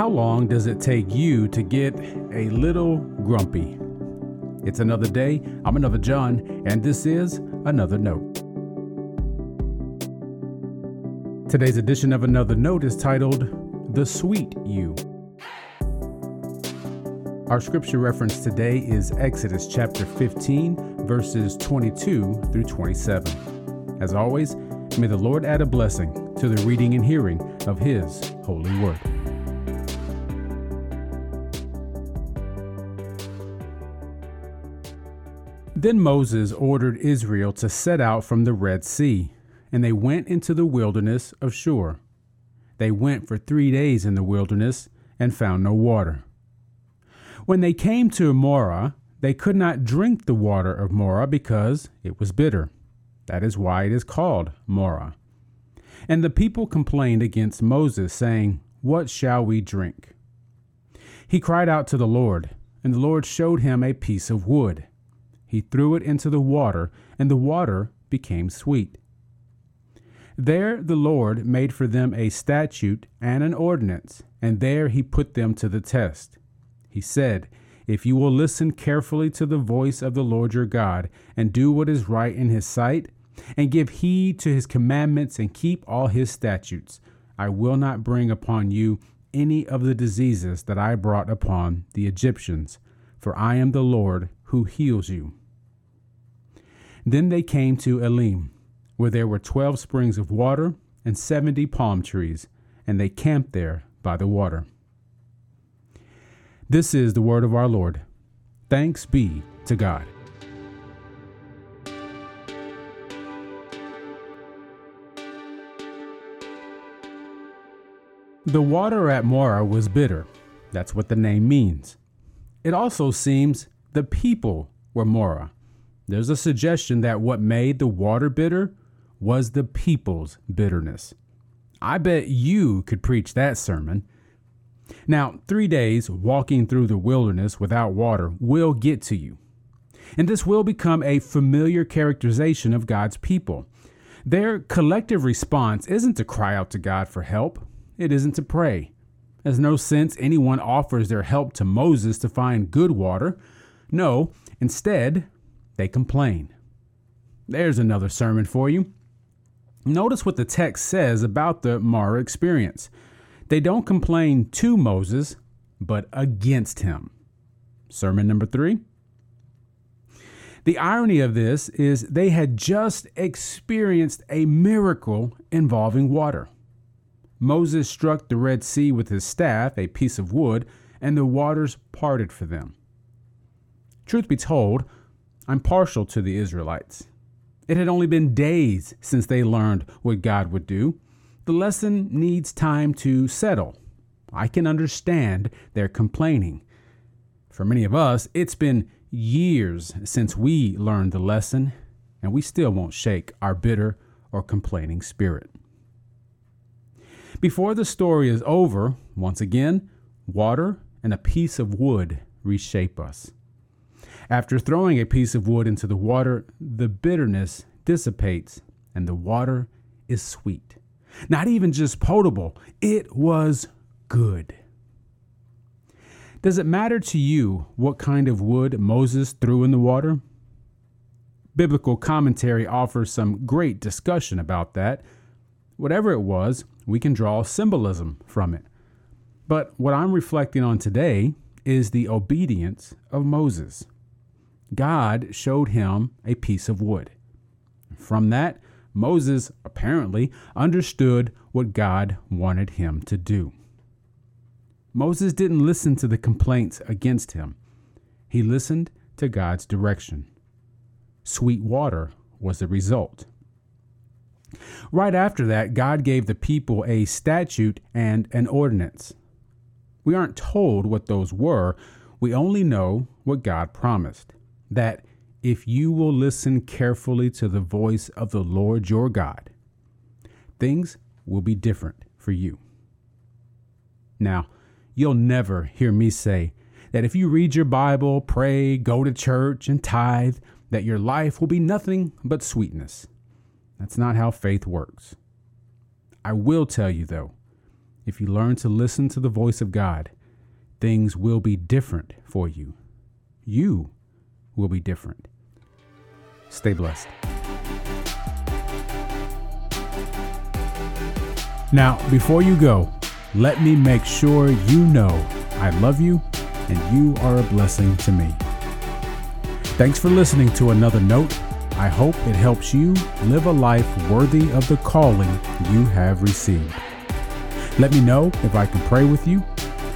How long does it take you to get a little grumpy? It's another day. I'm another John, and this is Another Note. Today's edition of Another Note is titled The Sweet You. Our scripture reference today is Exodus chapter 15, verses 22 through 27. As always, may the Lord add a blessing to the reading and hearing of His holy word. Then Moses ordered Israel to set out from the Red Sea, and they went into the wilderness of Shur. They went for three days in the wilderness and found no water. When they came to Marah, they could not drink the water of Marah because it was bitter. That is why it is called Marah. And the people complained against Moses, saying, What shall we drink? He cried out to the Lord, and the Lord showed him a piece of wood he threw it into the water, and the water became sweet. There the Lord made for them a statute and an ordinance, and there he put them to the test. He said, If you will listen carefully to the voice of the Lord your God, and do what is right in his sight, and give heed to his commandments, and keep all his statutes, I will not bring upon you any of the diseases that I brought upon the Egyptians, for I am the Lord who heals you. Then they came to Elim, where there were twelve springs of water and seventy palm trees, and they camped there by the water. This is the word of our Lord. Thanks be to God. The water at Marah was bitter. That's what the name means. It also seems the people were Marah. There's a suggestion that what made the water bitter was the people's bitterness. I bet you could preach that sermon. Now, three days walking through the wilderness without water will get to you. And this will become a familiar characterization of God's people. Their collective response isn't to cry out to God for help, it isn't to pray. There's no sense anyone offers their help to Moses to find good water. No, instead, they complain. There's another sermon for you. Notice what the text says about the Marah experience. They don't complain to Moses, but against him. Sermon number three. The irony of this is they had just experienced a miracle involving water. Moses struck the Red Sea with his staff, a piece of wood, and the waters parted for them. Truth be told, I'm partial to the Israelites. It had only been days since they learned what God would do. The lesson needs time to settle. I can understand their complaining. For many of us, it's been years since we learned the lesson, and we still won't shake our bitter or complaining spirit. Before the story is over, once again, water and a piece of wood reshape us. After throwing a piece of wood into the water, the bitterness dissipates and the water is sweet. Not even just potable, it was good. Does it matter to you what kind of wood Moses threw in the water? Biblical commentary offers some great discussion about that. Whatever it was, we can draw symbolism from it. But what I'm reflecting on today is the obedience of Moses. God showed him a piece of wood. From that, Moses apparently understood what God wanted him to do. Moses didn't listen to the complaints against him, he listened to God's direction. Sweet water was the result. Right after that, God gave the people a statute and an ordinance. We aren't told what those were, we only know what God promised that if you will listen carefully to the voice of the Lord your God, things will be different for you. Now, you'll never hear me say that if you read your Bible, pray, go to church, and tithe, that your life will be nothing but sweetness. That's not how faith works. I will tell you, though, if you learn to listen to the voice of God, things will be different for you. You will be different. Stay blessed. Now, before you go, let me make sure you know I love you and you are a blessing to me. Thanks for listening to another note. I hope it helps you live a life worthy of the calling you have received. Let me know if I can pray with you